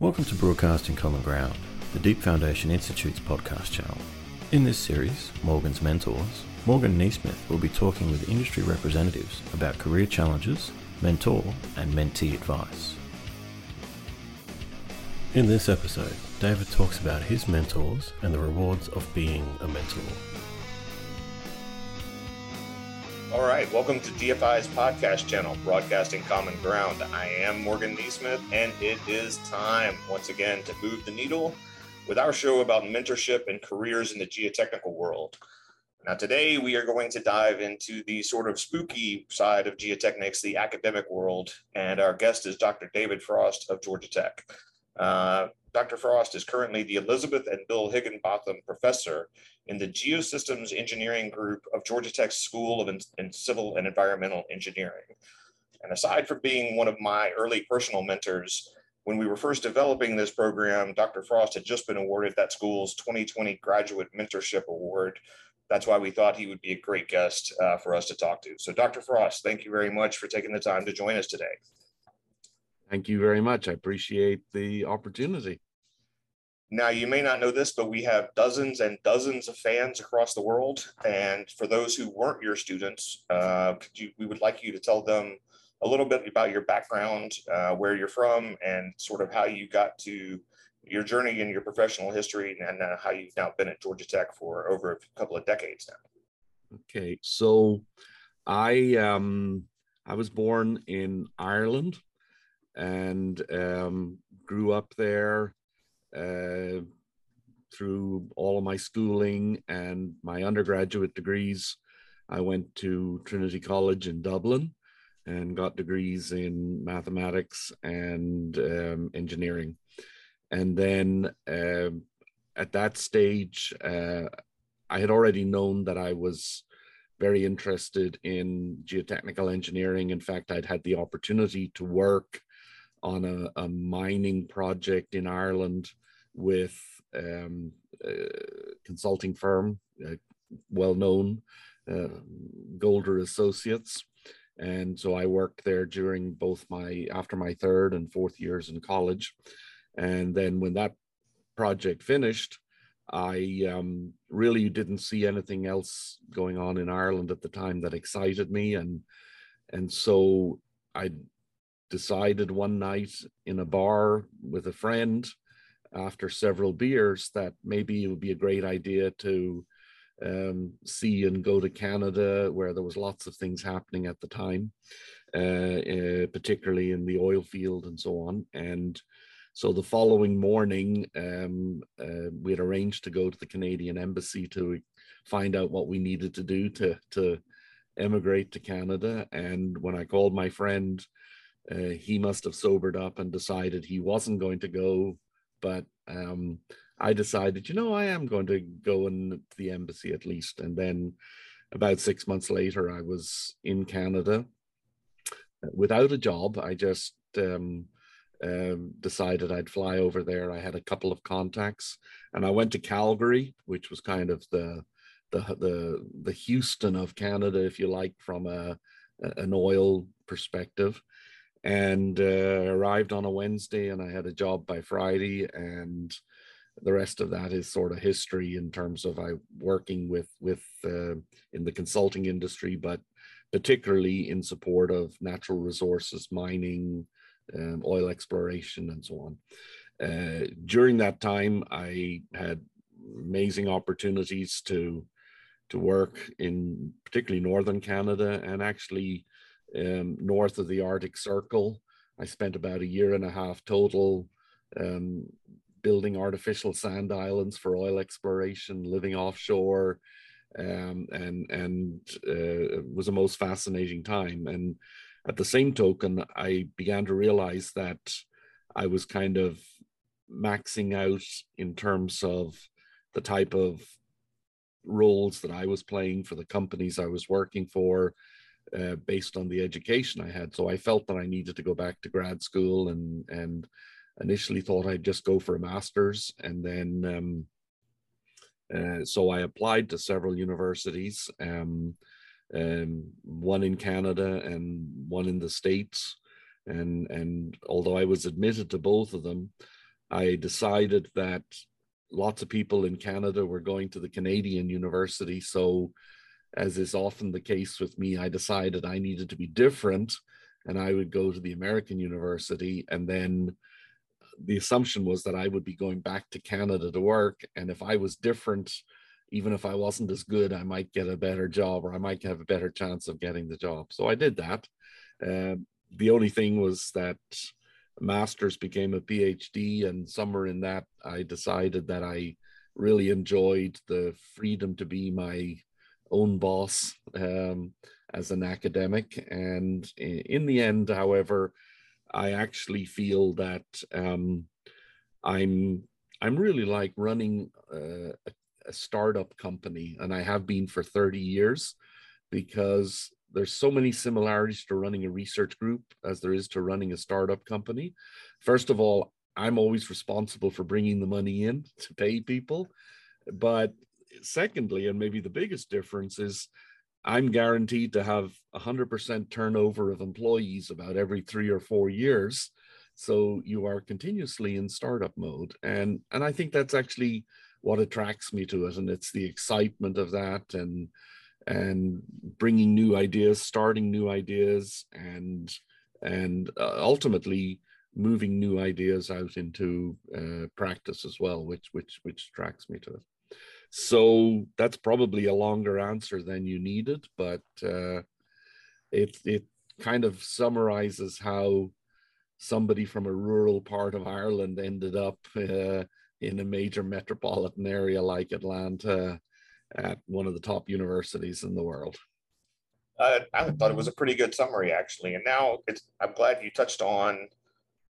Welcome to Broadcasting Common Ground, the Deep Foundation Institute's podcast channel. In this series, Morgan's Mentors, Morgan Neesmith will be talking with industry representatives about career challenges, mentor, and mentee advice. In this episode, David talks about his mentors and the rewards of being a mentor. All right, welcome to DFI's podcast channel, Broadcasting Common Ground. I am Morgan Neesmith, and it is time once again to move the needle with our show about mentorship and careers in the geotechnical world. Now, today we are going to dive into the sort of spooky side of geotechnics, the academic world, and our guest is Dr. David Frost of Georgia Tech. Uh, Dr. Frost is currently the Elizabeth and Bill Higginbotham Professor in the Geosystems Engineering Group of Georgia Tech's School of in Civil and Environmental Engineering. And aside from being one of my early personal mentors, when we were first developing this program, Dr. Frost had just been awarded that school's 2020 Graduate Mentorship Award. That's why we thought he would be a great guest uh, for us to talk to. So, Dr. Frost, thank you very much for taking the time to join us today. Thank you very much. I appreciate the opportunity. Now, you may not know this, but we have dozens and dozens of fans across the world. And for those who weren't your students, uh, you, we would like you to tell them a little bit about your background, uh, where you're from, and sort of how you got to your journey and your professional history and uh, how you've now been at Georgia Tech for over a couple of decades now. Okay, so I um, I was born in Ireland and um, grew up there uh, through all of my schooling and my undergraduate degrees. I went to Trinity College in Dublin and got degrees in mathematics and um, engineering. And then uh, at that stage, uh, I had already known that I was very interested in geotechnical engineering. In fact, I'd had the opportunity to work on a, a mining project in Ireland with um, a consulting firm, well known, uh, Golder Associates. And so I worked there during both my, after my third and fourth years in college. And then when that project finished, I um, really didn't see anything else going on in Ireland at the time that excited me. And, and so I decided one night in a bar with a friend after several beers that maybe it would be a great idea to um, see and go to Canada, where there was lots of things happening at the time, uh, uh, particularly in the oil field and so on. And so the following morning, um, uh, we had arranged to go to the Canadian Embassy to find out what we needed to do to to emigrate to Canada. And when I called my friend uh, he must have sobered up and decided he wasn't going to go. But um, I decided, you know, I am going to go in the embassy at least. And then about six months later, I was in Canada without a job. I just um, um, decided I'd fly over there. I had a couple of contacts, and I went to Calgary, which was kind of the the the the Houston of Canada, if you like, from a an oil perspective and uh, arrived on a Wednesday and I had a job by Friday and the rest of that is sort of history in terms of I working with with uh, in the consulting industry but particularly in support of natural resources mining um, oil exploration and so on. Uh, during that time I had amazing opportunities to to work in particularly northern Canada and actually um, north of the Arctic Circle. I spent about a year and a half total um, building artificial sand islands for oil exploration, living offshore, um, and and uh, it was a most fascinating time. And at the same token, I began to realize that I was kind of maxing out in terms of the type of roles that I was playing for the companies I was working for, uh, based on the education I had. So I felt that I needed to go back to grad school and and initially thought I'd just go for a master's and then um, uh, so I applied to several universities, um, um, one in Canada and one in the States. And, and although I was admitted to both of them, I decided that lots of people in Canada were going to the Canadian university. So, as is often the case with me, I decided I needed to be different and I would go to the American university. And then the assumption was that I would be going back to Canada to work. And if I was different, even if I wasn't as good, I might get a better job or I might have a better chance of getting the job. So I did that. Uh, the only thing was that master's became a PhD, and somewhere in that, I decided that I really enjoyed the freedom to be my own boss um, as an academic. And in the end, however, I actually feel that um, I'm I'm really like running a, a startup company, and I have been for 30 years because there's so many similarities to running a research group as there is to running a startup company. First of all, I'm always responsible for bringing the money in to pay people. But secondly, and maybe the biggest difference is I'm guaranteed to have 100% turnover of employees about every three or four years. So you are continuously in startup mode. And, and I think that's actually what attracts me to it. And it's the excitement of that and and bringing new ideas, starting new ideas, and and uh, ultimately moving new ideas out into uh, practice as well, which which which attracts me to it. So that's probably a longer answer than you needed, but uh, it it kind of summarizes how somebody from a rural part of Ireland ended up uh, in a major metropolitan area like Atlanta at one of the top universities in the world. Uh, I thought it was a pretty good summary, actually. And now I'm glad you touched on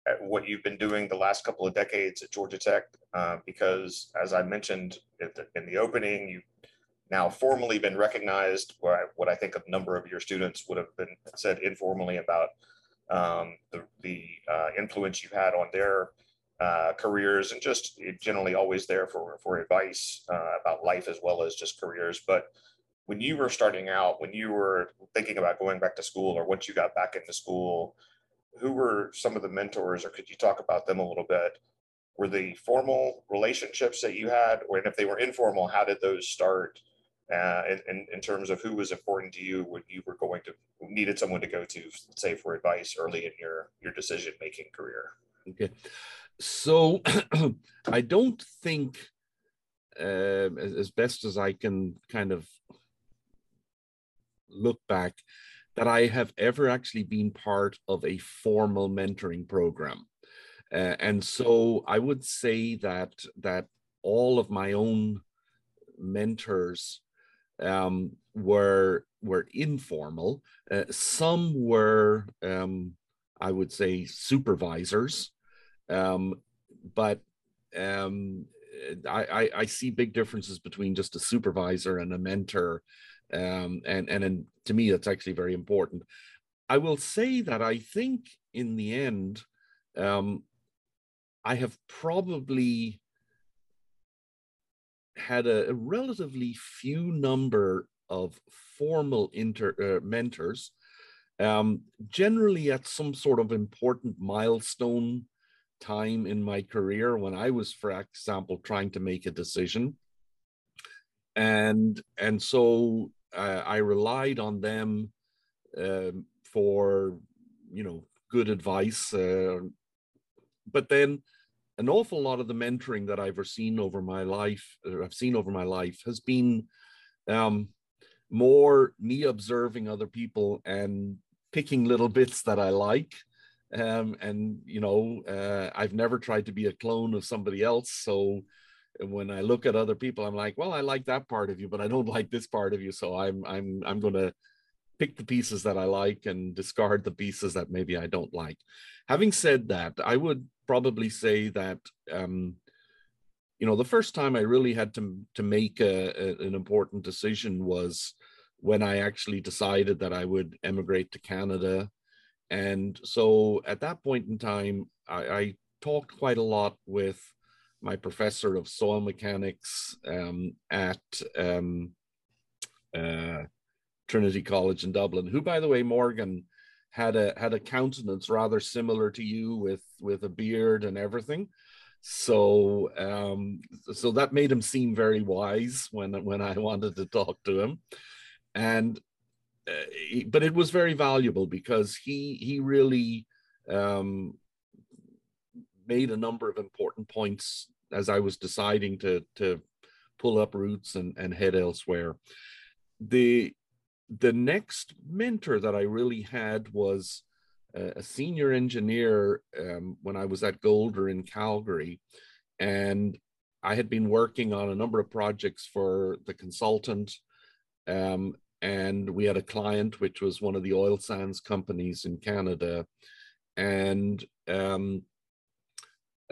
uh, what you've been doing the last couple of decades at Georgia Tech, uh, because as I mentioned the, in the opening, you've now formally been recognized. I, what I think a number of your students would have been said informally about um, the, the uh, influence you've had on their uh, careers and just generally always there for for advice uh, about life as well as just careers. But when you were starting out, when you were thinking about going back to school, or once you got back into school, who were some of the mentors, or could you talk about them a little bit? Were the formal relationships that you had, or and if they were informal, how did those start? Uh, in, in, in terms of who was important to you when you were going to needed someone to go to, say, for advice early in your your decision making career. Okay, so I don't think, uh, as, as best as I can kind of look back, that I have ever actually been part of a formal mentoring program. Uh, and so I would say that that all of my own mentors um, were were informal. Uh, some were, um, I would say, supervisors, um, but um, I, I, I, see big differences between just a supervisor and a mentor. Um, and, and, and to me, that's actually very important. I will say that I think in the end, um, I have probably had a, a relatively few number of formal inter, uh, mentors, um, generally at some sort of important milestone time in my career when I was, for example, trying to make a decision. And, and so uh, I relied on them uh, for, you know, good advice. Uh, but then an awful lot of the mentoring that I've seen over my life, I've seen over my life has been um, more me observing other people and picking little bits that I like um, and you know uh, i've never tried to be a clone of somebody else so when i look at other people i'm like well i like that part of you but i don't like this part of you so i'm i'm i'm going to pick the pieces that i like and discard the pieces that maybe i don't like. Having said that i would probably say that um, you know the first time i really had to to make a, a, an important decision was when i actually decided that i would emigrate to canada. And so at that point in time, I, I talked quite a lot with my professor of soil mechanics um, at um, uh, Trinity College in Dublin, who, by the way, Morgan had a had a countenance rather similar to you with with a beard and everything. So um, so that made him seem very wise when when I wanted to talk to him, and uh, but it was very valuable because he he really um, made a number of important points as I was deciding to to pull up roots and, and head elsewhere. The the next mentor that I really had was a senior engineer um, when I was at Golder in Calgary, and I had been working on a number of projects for the consultant. Um, and we had a client which was one of the oil sands companies in Canada, and um,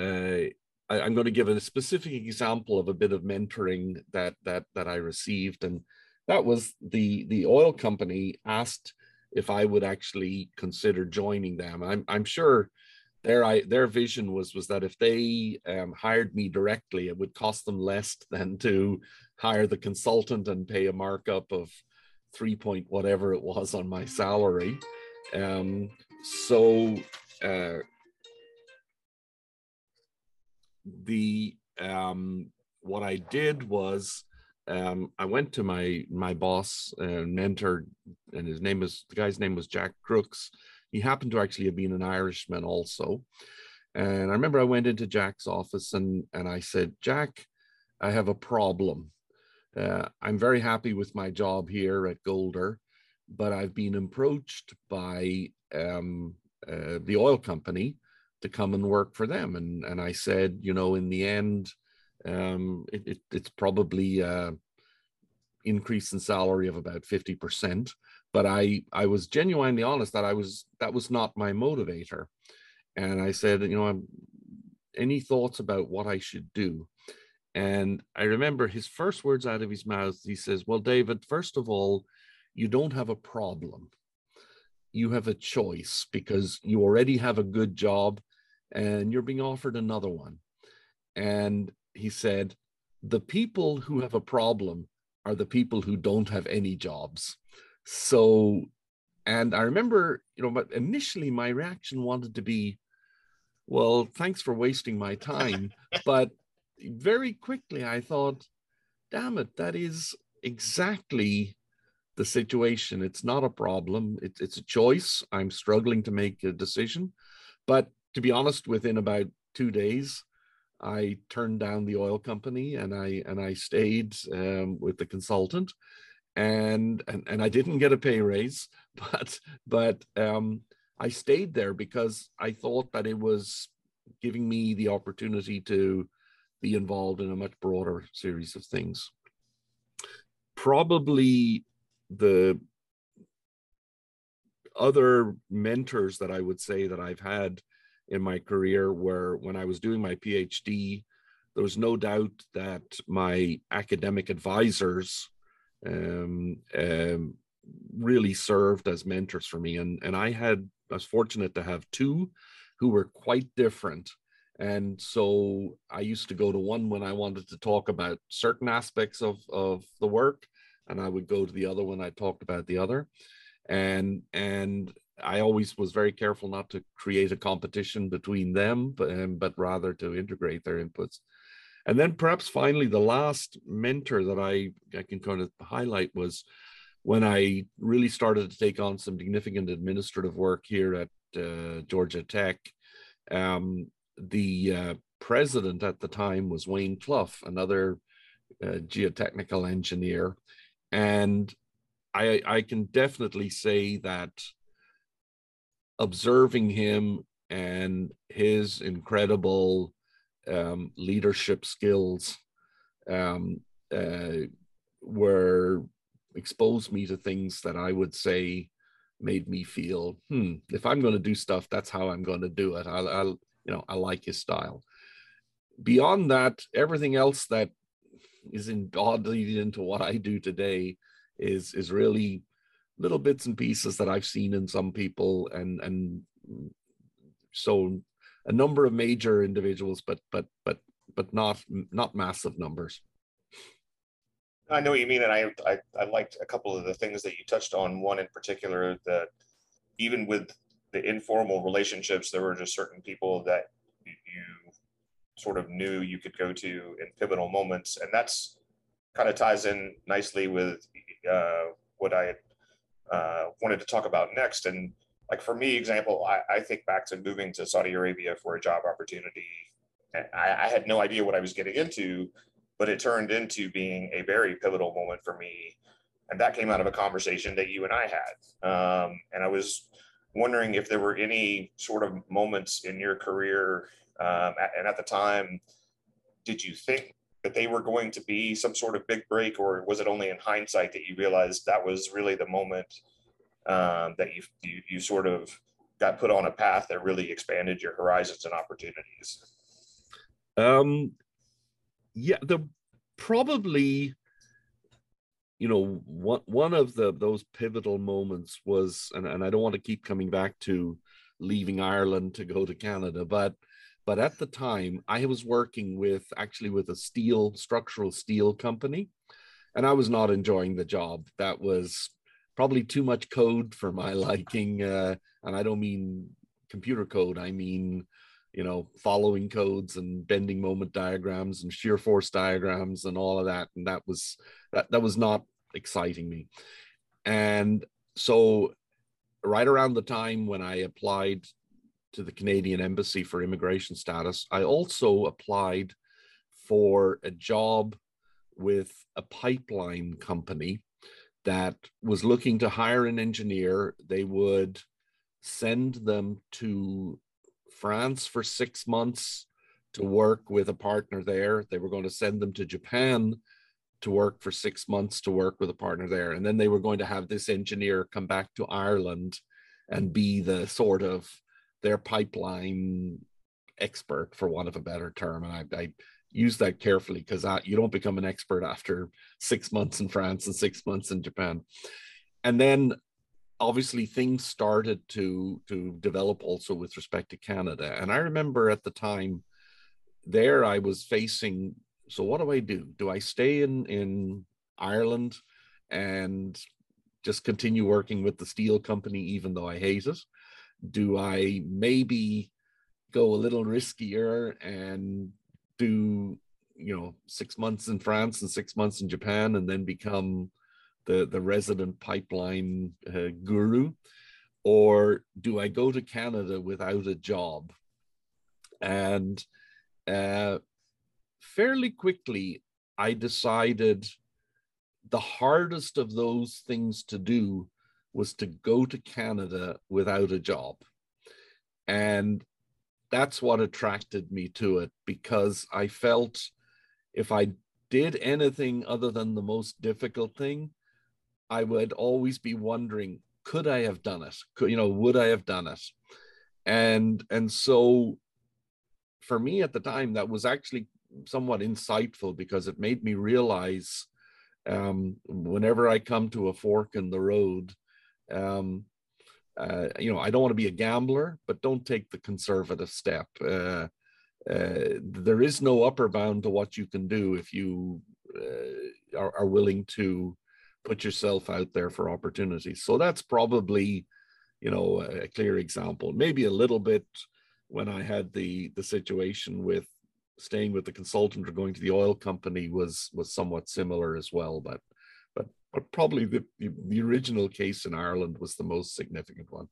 I, am going to give a specific example of a bit of mentoring that that that I received, and that was the the oil company asked if I would actually consider joining them. I'm I'm sure their I, their vision was was that if they um, hired me directly, it would cost them less than to hire the consultant and pay a markup of three point whatever it was on my salary. Um, so uh, the um, what I did was um, I went to my my boss and mentor, and his name was the guy's name was Jack Crooks. He happened to actually have been an Irishman also. And I remember I went into Jack's office and and I said, Jack, I have a problem. Uh, I'm very happy with my job here at Golder, but I've been approached by um, uh, the oil company to come and work for them. And and I said, you know, in the end, um, it, it, it's probably uh, increase in salary of about 50%. But I, I was genuinely honest that I was, that was not my motivator. And I said, you know, I'm, any thoughts about what I should do? And I remember his first words out of his mouth, he says, Well, David, first of all, you don't have a problem. You have a choice because you already have a good job and you're being offered another one. And he said, the people who have a problem are the people who don't have any jobs. So, and I remember, you know, but initially my reaction wanted to be, well, thanks for wasting my time. but very quickly I thought, damn it, that is exactly the situation. It's not a problem. It, it's a choice. I'm struggling to make a decision. But to be honest, within about two days, I turned down the oil company and I and I stayed um, with the consultant, and, and and I didn't get a pay raise, but but um, I stayed there because I thought that it was giving me the opportunity to be involved in a much broader series of things. Probably the other mentors that I would say that I've had in my career where when I was doing my PhD, there was no doubt that my academic advisors um, um, really served as mentors for me. And, and I had, I was fortunate to have two who were quite different. And so I used to go to one when I wanted to talk about certain aspects of, of the work, and I would go to the other when I talked about the other. And and I always was very careful not to create a competition between them, but, um, but rather to integrate their inputs. And then perhaps finally, the last mentor that I, I can kind of highlight was when I really started to take on some significant administrative work here at uh, Georgia Tech. Um, the uh, president at the time was Wayne Clough, another uh, geotechnical engineer. And I, I can definitely say that observing him and his incredible um, leadership skills um, uh, were exposed me to things that I would say made me feel, hmm, if I'm going to do stuff, that's how I'm going to do it. I'll, I'll, you know, I like his style. Beyond that, everything else that is embodied into what I do today is is really little bits and pieces that I've seen in some people, and and so a number of major individuals, but but but but not not massive numbers. I know what you mean, and I, I I liked a couple of the things that you touched on. One in particular that even with the informal relationships, there were just certain people that you sort of knew you could go to in pivotal moments, and that's kind of ties in nicely with uh, what I uh, wanted to talk about next. And like for me, example, I, I think back to moving to Saudi Arabia for a job opportunity. I, I had no idea what I was getting into, but it turned into being a very pivotal moment for me. And that came out of a conversation that you and I had. Um, and I was wondering if there were any sort of moments in your career, um, and at the time, did you think that they were going to be some sort of big break, or was it only in hindsight that you realized that was really the moment um, that you, you you sort of got put on a path that really expanded your horizons and opportunities? Um, yeah, the probably you know one one of the those pivotal moments was and, and i don't want to keep coming back to leaving ireland to go to canada but but at the time i was working with actually with a steel structural steel company and i was not enjoying the job. That was probably too much code for my liking uh, and i don't mean computer code i mean you know following codes and bending moment diagrams and shear force diagrams and all of that and that was that, that was not exciting me. And so right around the time when i applied to the canadian embassy for immigration status i also applied for a job with a pipeline company that was looking to hire an engineer they would send them to France for six months to work with a partner there. They were going to send them to Japan to work for six months to work with a partner there. And then they were going to have this engineer come back to Ireland and be the sort of their pipeline expert, for want of a better term. And I, I use that carefully because you don't become an expert after six months in France and six months in Japan. And then obviously things started to to develop also with respect to Canada. And I remember at the time there I was facing so what do I do? Do I stay in in Ireland and just continue working with the steel company even though I hate it? Do I maybe go a little riskier and do you know six months in France and six months in Japan and then become the, the resident pipeline uh, guru? Or do I go to Canada without a job? And uh, fairly quickly, I decided the hardest of those things to do was to go to Canada without a job. And that's what attracted me to it because I felt if I did anything other than the most difficult thing, I would always be wondering, could I have done it? Could, you know, would I have done it? And and so for me at the time, that was actually somewhat insightful because it made me realize um, whenever I come to a fork in the road, um, uh, you know, I don't want to be a gambler, but don't take the conservative step. Uh, uh, there is no upper bound to what you can do if you uh, are, are, willing to put yourself out there for opportunities. So that's probably, you know, a clear example. Maybe a little bit when I had the the situation with staying with the consultant or going to the oil company was was somewhat similar as well. But but probably the the original case in Ireland was the most significant one.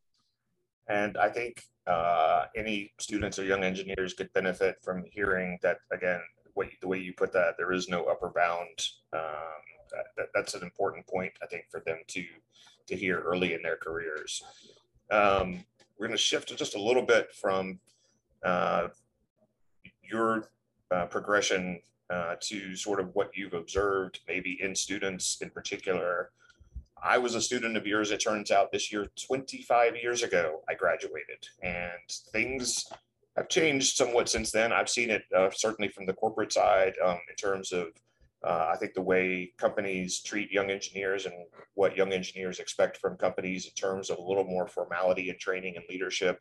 And I think uh, any students or young engineers could benefit from hearing that again. What, the way you put that, there is no upper bound um, that, that's an important point I think for them to to hear early in their careers. Um, we're going to shift just a little bit from uh, your uh, progression uh, to sort of what you've observed, maybe in students in particular. I was a student of yours, it turns out this year, 25 years ago, I graduated, and things have changed somewhat since then. I've seen it uh, certainly from the corporate side um, in terms of uh, I think the way companies treat young engineers and what young engineers expect from companies in terms of a little more formality and training and leadership,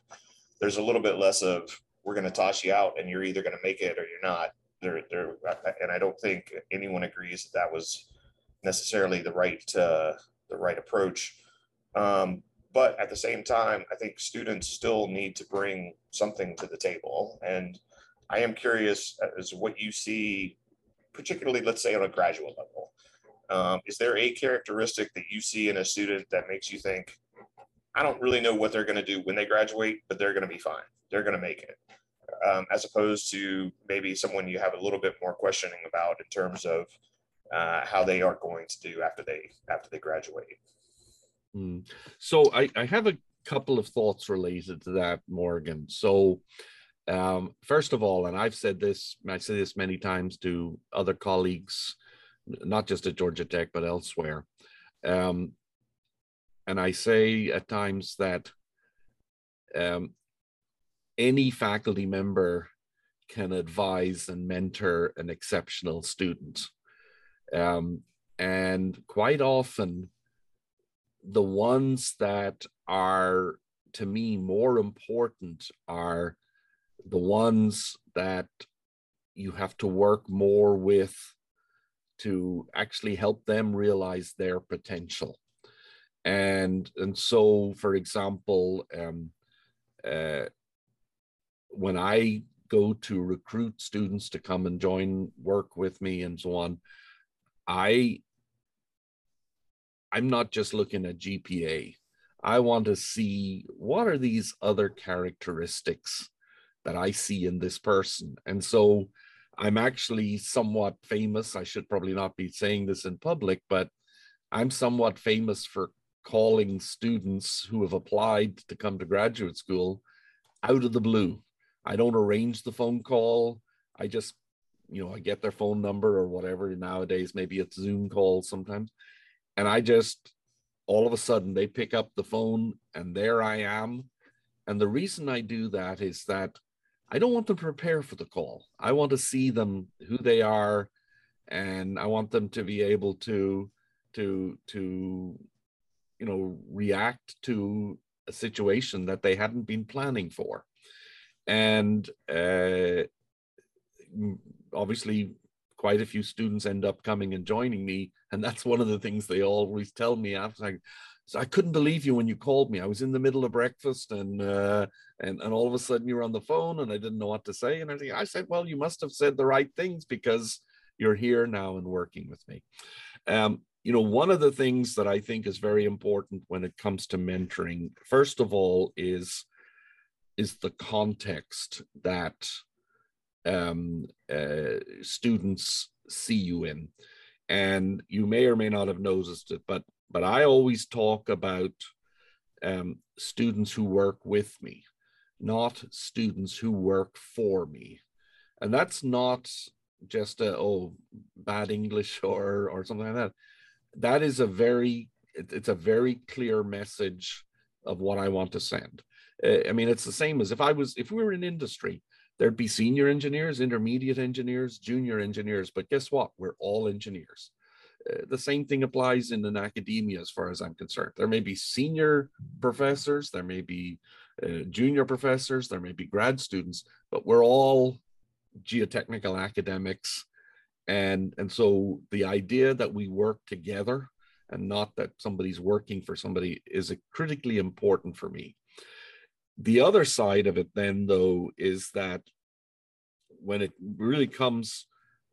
there's a little bit less of we're going to toss you out and you're either going to make it or you're not. There, there, and I don't think anyone agrees that that was necessarily the right, uh, the right approach. Um, but at the same time, I think students still need to bring something to the table and I am curious as what you see, particularly, let's say, on a graduate level. Um, is there a characteristic that you see in a student that makes you think, I don't really know what they're going to do when they graduate, but they're going to be fine. They're going to make it. Um, as opposed to maybe someone you have a little bit more questioning about in terms of uh, how they are going to do after they after they graduate. Mm. So I, I have a couple of thoughts related to that, Morgan. So um, first of all, and I've said this, I say this many times to other colleagues, not just at Georgia Tech but elsewhere. Um, and I say at times that um, any faculty member can advise and mentor an exceptional student. Um, and quite often, the ones that are, to me, more important are the ones that you have to work more with to actually help them realize their potential. And, and so, for example, um, uh, when I go to recruit students to come and join work with me and so on, I I'm not just looking at GPA. I want to see what are these other characteristics that I see in this person. And so I'm actually somewhat famous. I should probably not be saying this in public, but I'm somewhat famous for calling students who have applied to come to graduate school out of the blue. I don't arrange the phone call. I just, you know, I get their phone number or whatever. Nowadays, maybe it's Zoom calls sometimes. And I just, all of a sudden, they pick up the phone and there I am. And the reason I do that is that I don't want them to prepare for the call. I want to see them who they are, and I want them to be able to to to you know react to a situation that they hadn't been planning for and uh, obviously quite a few students end up coming and joining me and that's one of the things they always tell me after like so I couldn't believe you when you called me. I was in the middle of breakfast and uh, and and all of a sudden you were on the phone and I didn't know what to say. And I said, well, you must have said the right things because you're here now and working with me. Um, you know, one of the things that I think is very important when it comes to mentoring, first of all, is is the context that um, uh, students see you in. And you may or may not have noticed it, but but I always talk about um, students who work with me, not students who work for me. And that's not just a oh bad English or or something like that. That is a very it's a very clear message of what I want to send. Uh, I mean, it's the same as if I was, if we were in industry, there'd be senior engineers, intermediate engineers, junior engineers. But guess what? We're all engineers. Uh, the same thing applies in an academia, as far as I'm concerned. There may be senior professors, there may be uh, junior professors, there may be grad students, but we're all geotechnical academics. And, and so the idea that we work together and not that somebody's working for somebody is critically important for me. The other side of it, then, though, is that when it really comes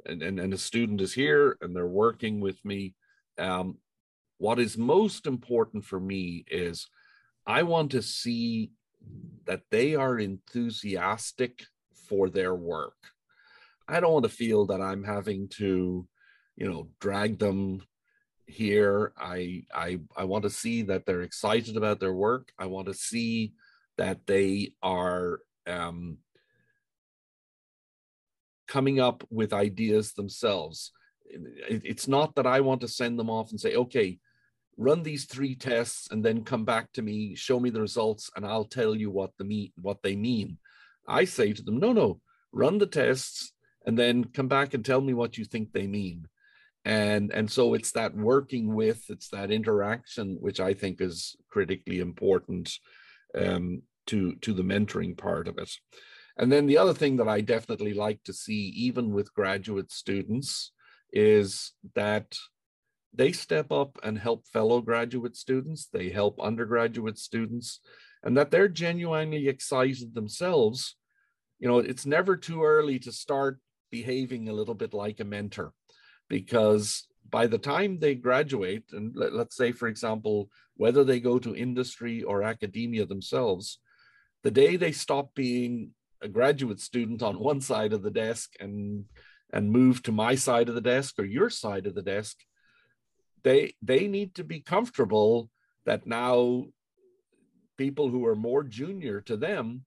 and, and, and a student is here and they're working with me, um, what is most important for me is I want to see that they are enthusiastic for their work. I don't want to feel that I'm having to, you know, drag them here. I I I want to see that they're excited about their work. I want to see that they are um, coming up with ideas themselves. It's not that I want to send them off and say, okay, run these three tests and then come back to me, show me the results, and I'll tell you what the mean what they mean. I say to them, no, no, run the tests and then come back and tell me what you think they mean. And and so it's that working with, it's that interaction, which I think is critically important um, to to the mentoring part of it. And then the other thing that I definitely like to see, even with graduate students, is that they step up and help fellow graduate students, they help undergraduate students, and that they're genuinely excited themselves you know, it's never too early to start behaving a little bit like a mentor because by the time they graduate, and let, us say, for example, whether they go to industry or academia themselves, the day they stop being a graduate student on one side of the desk and and move to my side of the desk or your side of the desk, they they need to be comfortable that now people who are more junior to them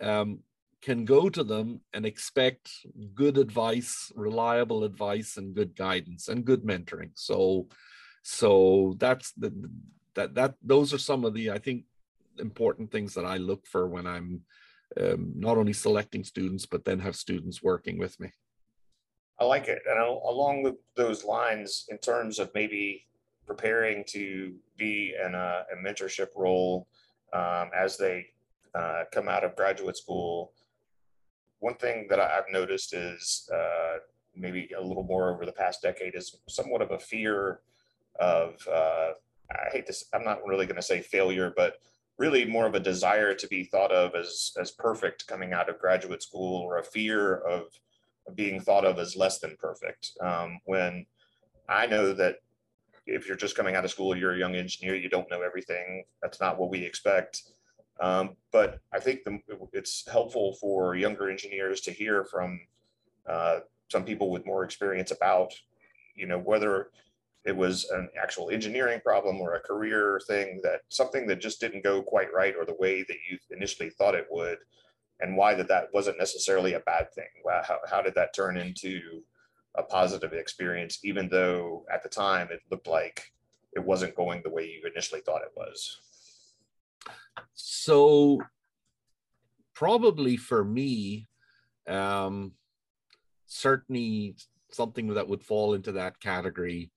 um, can go to them and expect good advice, reliable advice, and good guidance and good mentoring. So, so that's the that that those are some of the I think important things that I look for when I'm um, not only selecting students but then have students working with me. I like it, and along with those lines, in terms of maybe preparing to be in a, a mentorship role um, as they uh, come out of graduate school one thing that I've noticed is uh, maybe a little more over the past decade is somewhat of a fear of, uh, I hate this, I'm not really going to say failure, but really more of a desire to be thought of as, as perfect coming out of graduate school or a fear of, being thought of as less than perfect. Um, when I know that if you're just coming out of school, you're a young engineer, you don't know everything. That's not what we expect. Um, but I think the, it's helpful for younger engineers to hear from uh, some people with more experience about, you know, whether it was an actual engineering problem or a career thing that something that just didn't go quite right or the way that you initially thought it would and why that that wasn't necessarily a bad thing. How, how did that turn into a positive experience even though at the time it looked like it wasn't going the way you initially thought it was so probably for me, um, certainly something that would fall into that category.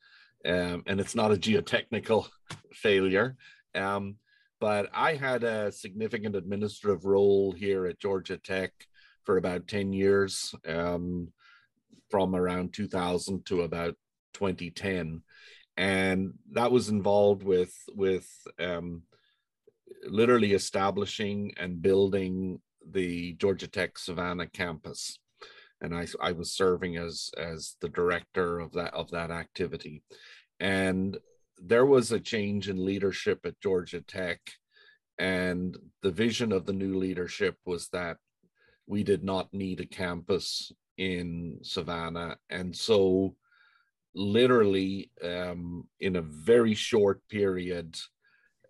Um, and it's not a geotechnical failure. Um, but I had a significant administrative role here at Georgia Tech for about 10 years, um, from around 2000 to about 2010. And that was involved with, with um, literally establishing and building the Georgia Tech Savannah campus. And I, I was serving as, as the director of that, of that activity. And there was a change in leadership at Georgia Tech. And the vision of the new leadership was that we did not need a campus in Savannah. And so, literally, um, in a very short period,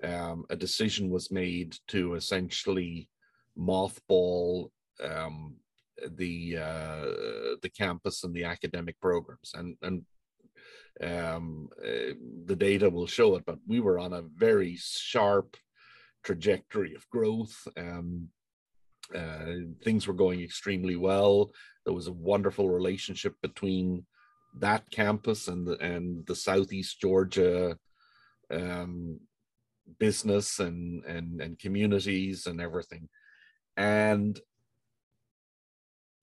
um, a decision was made to essentially mothball um, the uh, the campus and the academic programs, and and um, uh, the data will show it. But we were on a very sharp trajectory of growth. Um, uh, things were going extremely well. There was a wonderful relationship between that campus and the, and the Southeast Georgia um, business and and and communities and everything. And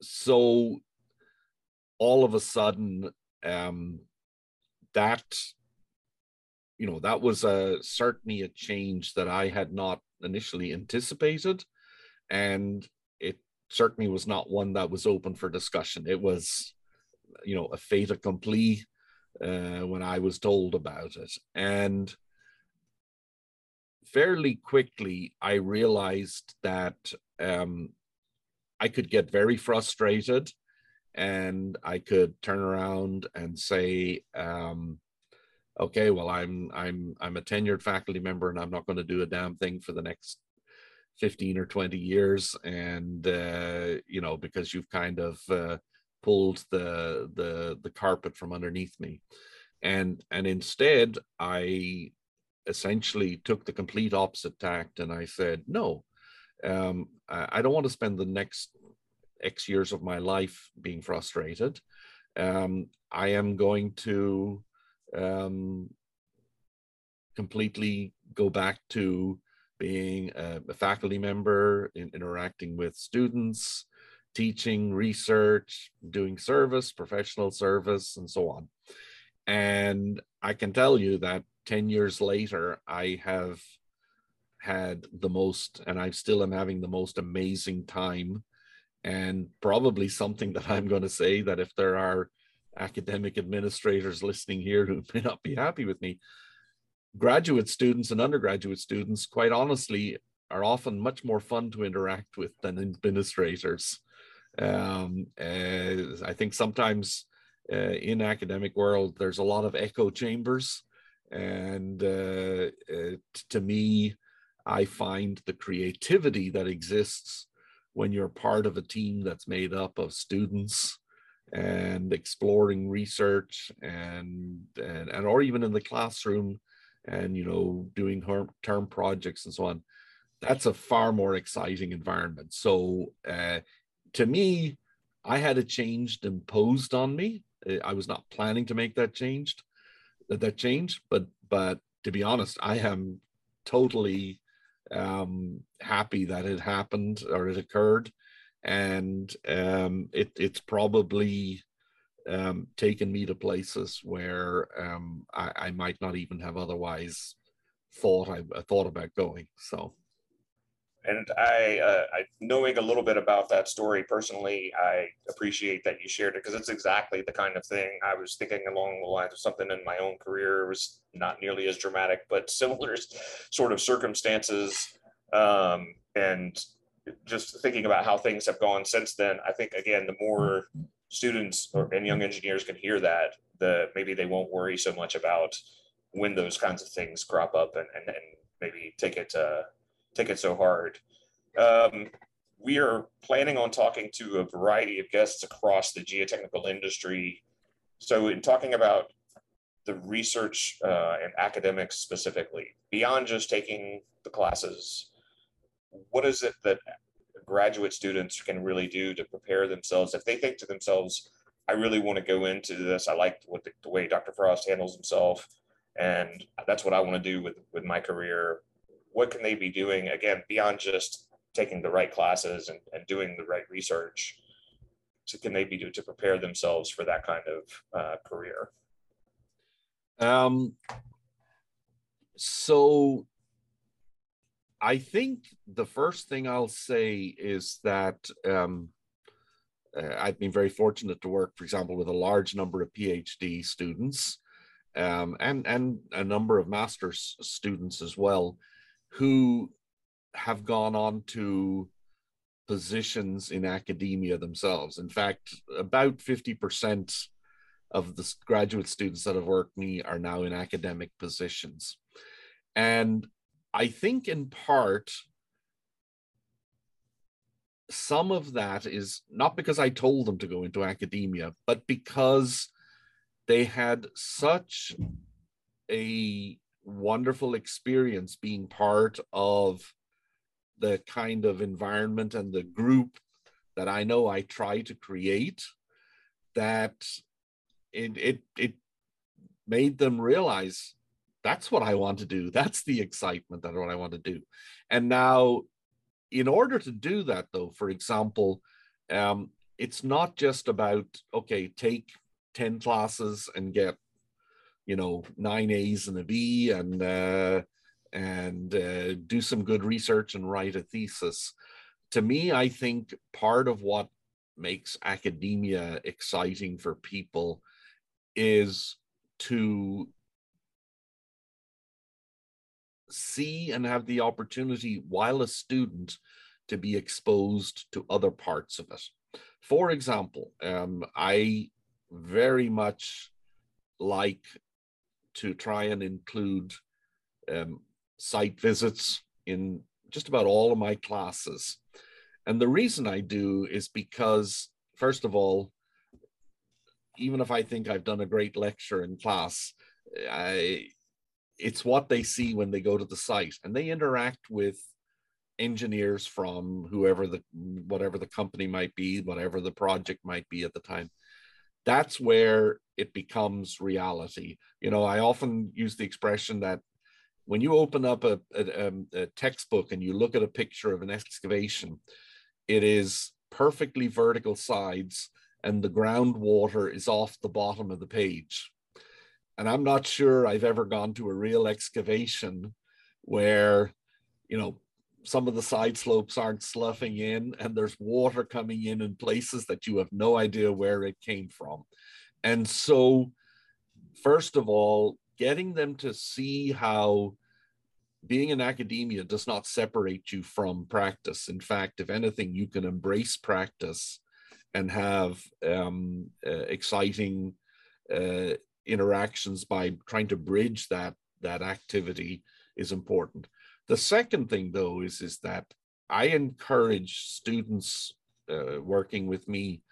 so all of a sudden um that you know that was a certainly a change that i had not initially anticipated. And it certainly was not one that was open for discussion. It was you know a fait accompli uh, when i was told about it. And fairly quickly, I realized that um, I could get very frustrated and I could turn around and say, um, okay, well, I'm I'm I'm a tenured faculty member and I'm not going to do a damn thing for the next 15 or 20 years. And uh, you know, because you've kind of uh, pulled the the the carpet from underneath me. And and instead I essentially took the complete opposite tact and I said, no, um, I don't want to spend the next X years of my life being frustrated. Um, I am going to um, completely go back to being a, a faculty member, in, interacting with students, teaching, research, doing service, professional service, and so on. And I can tell you that 10 years later, I have had the most, and I still am having the most amazing time and probably something that I'm going to say that if there are academic administrators listening here who may not be happy with me, graduate students and undergraduate students, quite honestly, are often much more fun to interact with than administrators. Um, uh, I think sometimes uh, in academic world, there's a lot of echo chambers. And uh, uh to me, I find the creativity that exists when you're part of a team that's made up of students and exploring research and, and, and or even in the classroom and you know doing term projects and so on that's a far more exciting environment. So uh, to me i had a change imposed on me. Uh, i was not planning to make that changed that that change but but to be honest i am totally um happy that it happened or it occurred and um it it's probably um, taken me to places where um, I, I, might not even have otherwise thought I, I thought about going. So, and I, uh, I, knowing a little bit about that story personally, I appreciate that you shared it because it's exactly the kind of thing I was thinking along the lines of something in my own career. It was not nearly as dramatic, but similar sort of circumstances. Um, and just thinking about how things have gone since then, I think again, the more students or, and young engineers can hear that, the maybe they won't worry so much about when those kinds of things crop up and, and, and maybe take it uh, take it so hard. Um, we are planning on talking to a variety of guests across the geotechnical industry. So, in talking about the research uh, and academics specifically, beyond just taking the classes, what is it that graduate students can really do to prepare themselves if they think to themselves i really want to go into this i like what the, the way dr frost handles himself and that's what i want to do with with my career what can they be doing again beyond just taking the right classes and, and doing the right research so can they be do to prepare themselves for that kind of uh, career? Um so I think the first thing I'll say is that um, uh, I've been very fortunate to work, for example, with a large number of PhD students um, and and a number of master's students as well, who have gone on to positions in academia themselves. In fact, about fifty percent of the graduate students that have worked me are now in academic positions, and I think in part, some of that is not because I told them to go into academia, but because they had such a wonderful experience being part of the kind of environment and the group that I know I try to create that it it it made them realize that's what I want to do. That's the excitement. That's what I want to do. And now, in order to do that, though, for example, um, it's not just about okay, take ten classes and get, you know, nine A's and a B, and uh, and uh, do some good research and write a thesis. To me, I think part of what makes academia exciting for people is to see and have the opportunity while a student to be exposed to other parts of it. For example, um, I very much like to try and include um, site visits in just about all of my classes. And the reason I do is because, first of all, even if I think I've done a great lecture in class, I, it's what they see when they go to the site and they interact with engineers from whoever the whatever the company might be whatever the project might be at the time that's where it becomes reality. You know i often use the expression that when you open up a, a, um, a textbook and you look at a picture of an excavation it is perfectly vertical sides and the groundwater is off the bottom of the page. And I'm not sure I've ever gone to a real excavation where, you know, some of the side slopes aren't sloughing in and there's water coming in in places that you have no idea where it came from. And so first of all getting them to see how being in academia does not separate you from practice. In fact if anything you can embrace practice and have um, uh, exciting uh, interactions by trying to bridge that that activity is important the second thing, though, is, is that I encourage students uh, working with me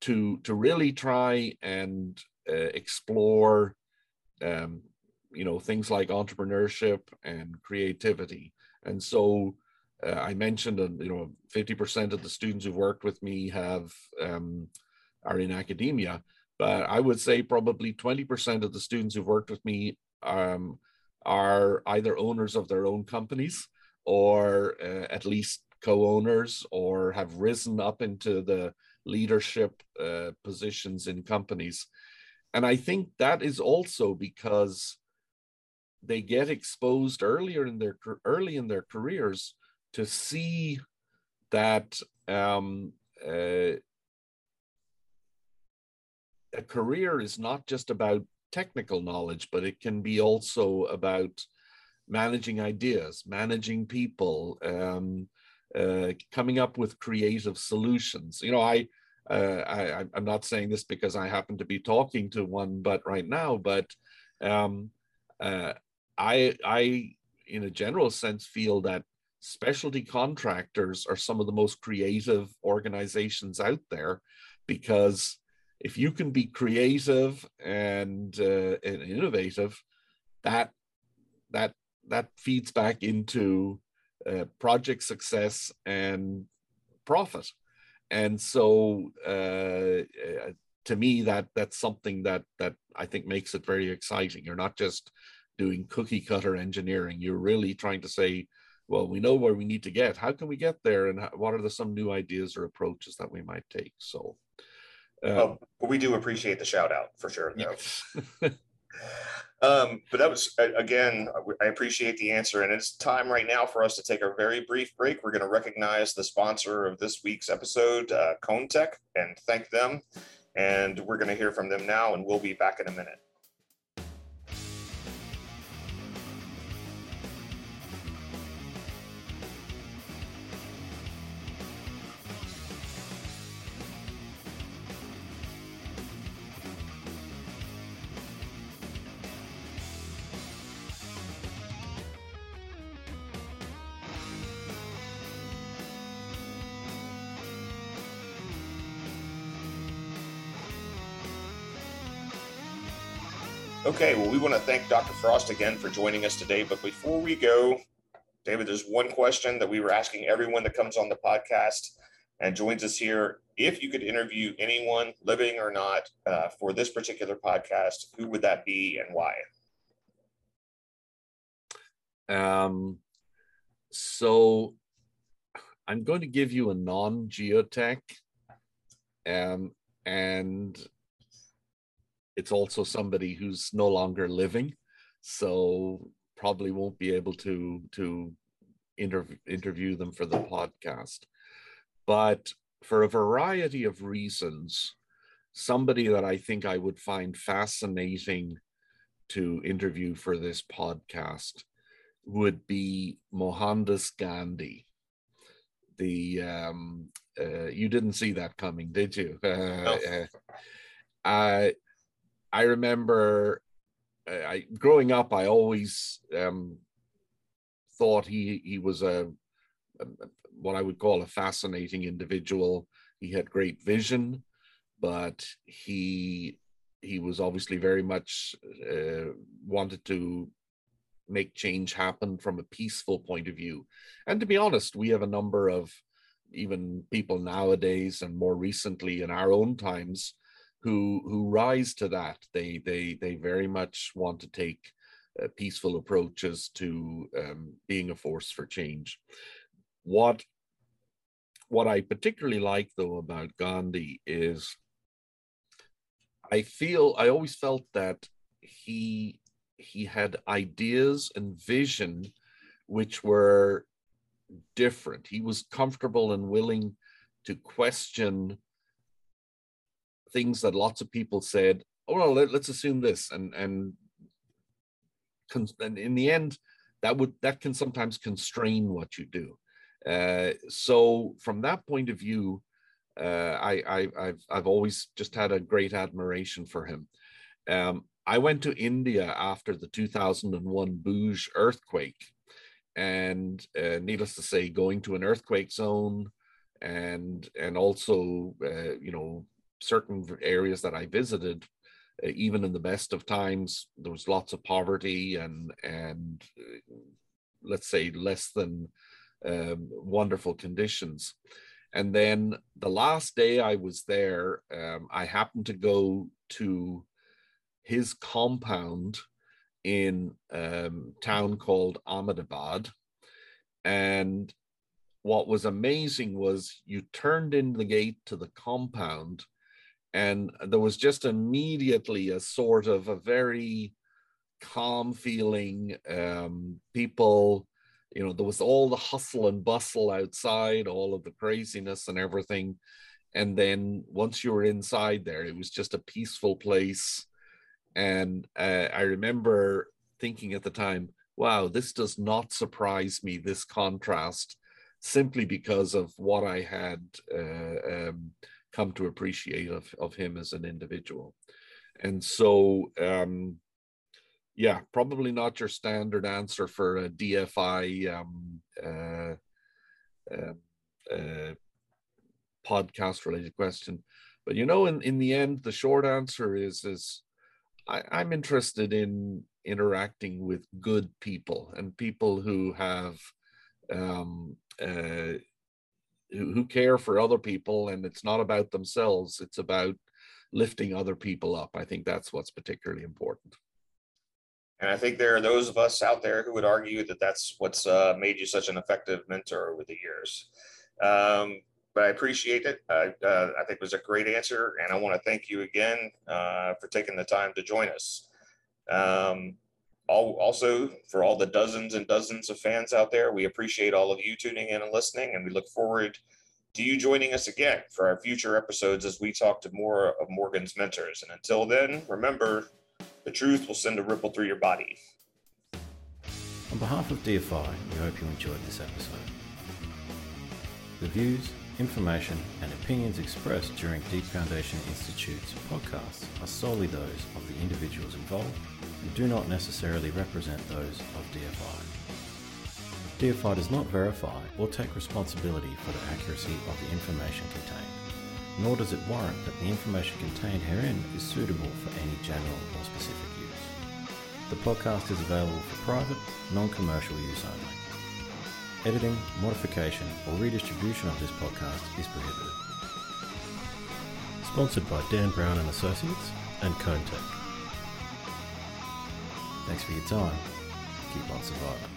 to, to really try and uh, explore, um, you know, things like entrepreneurship and creativity. And so uh, I mentioned, uh, you know, 50% of the students who've worked with me have um, are in academia, but I would say probably 20% of the students who've worked with me um, are either owners of their own companies or uh, at least co-owners or have risen up into the leadership uh, positions in companies. And i think that is also because they get exposed earlier in their early in their careers to see that um, uh, a career is not just about technical knowledge, but it can be also about managing ideas, managing people, um, uh, coming up with creative solutions. You know, I, uh, I I'm not saying this because I happen to be talking to one, but right now, but um, uh, I I in a general sense feel that specialty contractors are some of the most creative organizations out there because if you can be creative and, uh, and innovative, that that that feeds back into uh, project success and profit. And so, uh, uh, to me, that that's something that that I think makes it very exciting. You're not just doing cookie cutter engineering. You're really trying to say, well, we know where we need to get. How can we get there? And what are the some new ideas or approaches that we might take? So, oh, we do appreciate the shout out for sure. um, but that was again, I appreciate the answer, and it's time right now for us to take a very brief break. We're going to recognize the sponsor of this week's episode, uh, ConeTec, and thank them. And we're going to hear from them now, and we'll be back in a minute. Okay, well, we want to thank Dr. Frost again for joining us today. But before we go, David, there's one question that we were asking everyone that comes on the podcast and joins us here. If you could interview anyone, living or not, uh, for this particular podcast, who would that be and why? Um, so I'm going to give you a non geotech. Um, and it's also somebody who's no longer living, so probably won't be able to to interv- interview them for the podcast. But for a variety of reasons, somebody that I think I would find fascinating to interview for this podcast would be Mohandas Gandhi. The um, uh, you didn't see that coming, did you? Uh, no. uh, I remember uh, I growing up, I always um, thought he he was a, a, what I would call a fascinating individual. He had great vision, but he he was obviously very much uh, wanted to make change happen from a peaceful point of view. And to be honest, we have a number of even people nowadays and more recently in our own times who who rise to that. They they they very much want to take uh, peaceful approaches to um, being a force for change. What what I particularly like though about Gandhi is I feel I always felt that he he had ideas and vision which were different. He was comfortable and willing to question things that lots of people said, oh, well, let, us assume this. And, and, and in the end, that would that can sometimes constrain what you do. Uh, so from that point of view, uh, I, I have I've always just had a great admiration for him. Um, I went to India after the 2001 Bhuj earthquake, and uh, needless to say, going to an earthquake zone, and and also uh, you know certain areas that I visited, uh, even in the best of times, there was lots of poverty and and uh, let's say less than um, wonderful conditions. And then the last day I was there, um, I happened to go to his compound in a um, town called Ahmedabad. And what was amazing was you turned in the gate to the compound, and there was just immediately a sort of a very calm feeling. Um, people, you know, there was all the hustle and bustle outside, all of the craziness and everything. And then once you were inside there, it was just a peaceful place and uh, I remember thinking at the time, wow, this does not surprise me, this contrast, simply because of what I had uh, um, come to appreciate of, of him as an individual. And so, um, yeah, probably not your standard answer for a DFI um, uh, um, uh, podcast related question. But you know, in, in the end, the short answer is is I, am interested in interacting with good people and people who have um, uh, who, care for other people, and it's not about themselves; it's about lifting other people up. I think that's what's particularly important. And I think there are those of us out there who would argue that that's what's uh, made you such an effective mentor over the years. Um, but I appreciate it. Uh, I think it was a great answer, and I want to thank you again uh, for taking the time to join us. Um, all, also, for all the dozens and dozens of fans out there, we appreciate all of you tuning in and listening, and we look forward to you joining us again for our future episodes as we talk to more of Morgan's mentors. And until then, remember, the truth will send a ripple through your body. On behalf of DFI, we hope you enjoyed this episode. The views, Information and opinions expressed during Deep Foundation Institute's podcasts are solely those of the individuals involved do not necessarily represent those of DFI. DFI does not verify or take responsibility for the accuracy of the information contained, nor does it warrant that the information contained herein is suitable for any general or specific use. The podcast is available for private, non-commercial use only. Editing, modification, or redistribution of this podcast is prohibited. Sponsored by Dan Brown and Associates and ConeTec. Thanks for your time. Keep on surviving.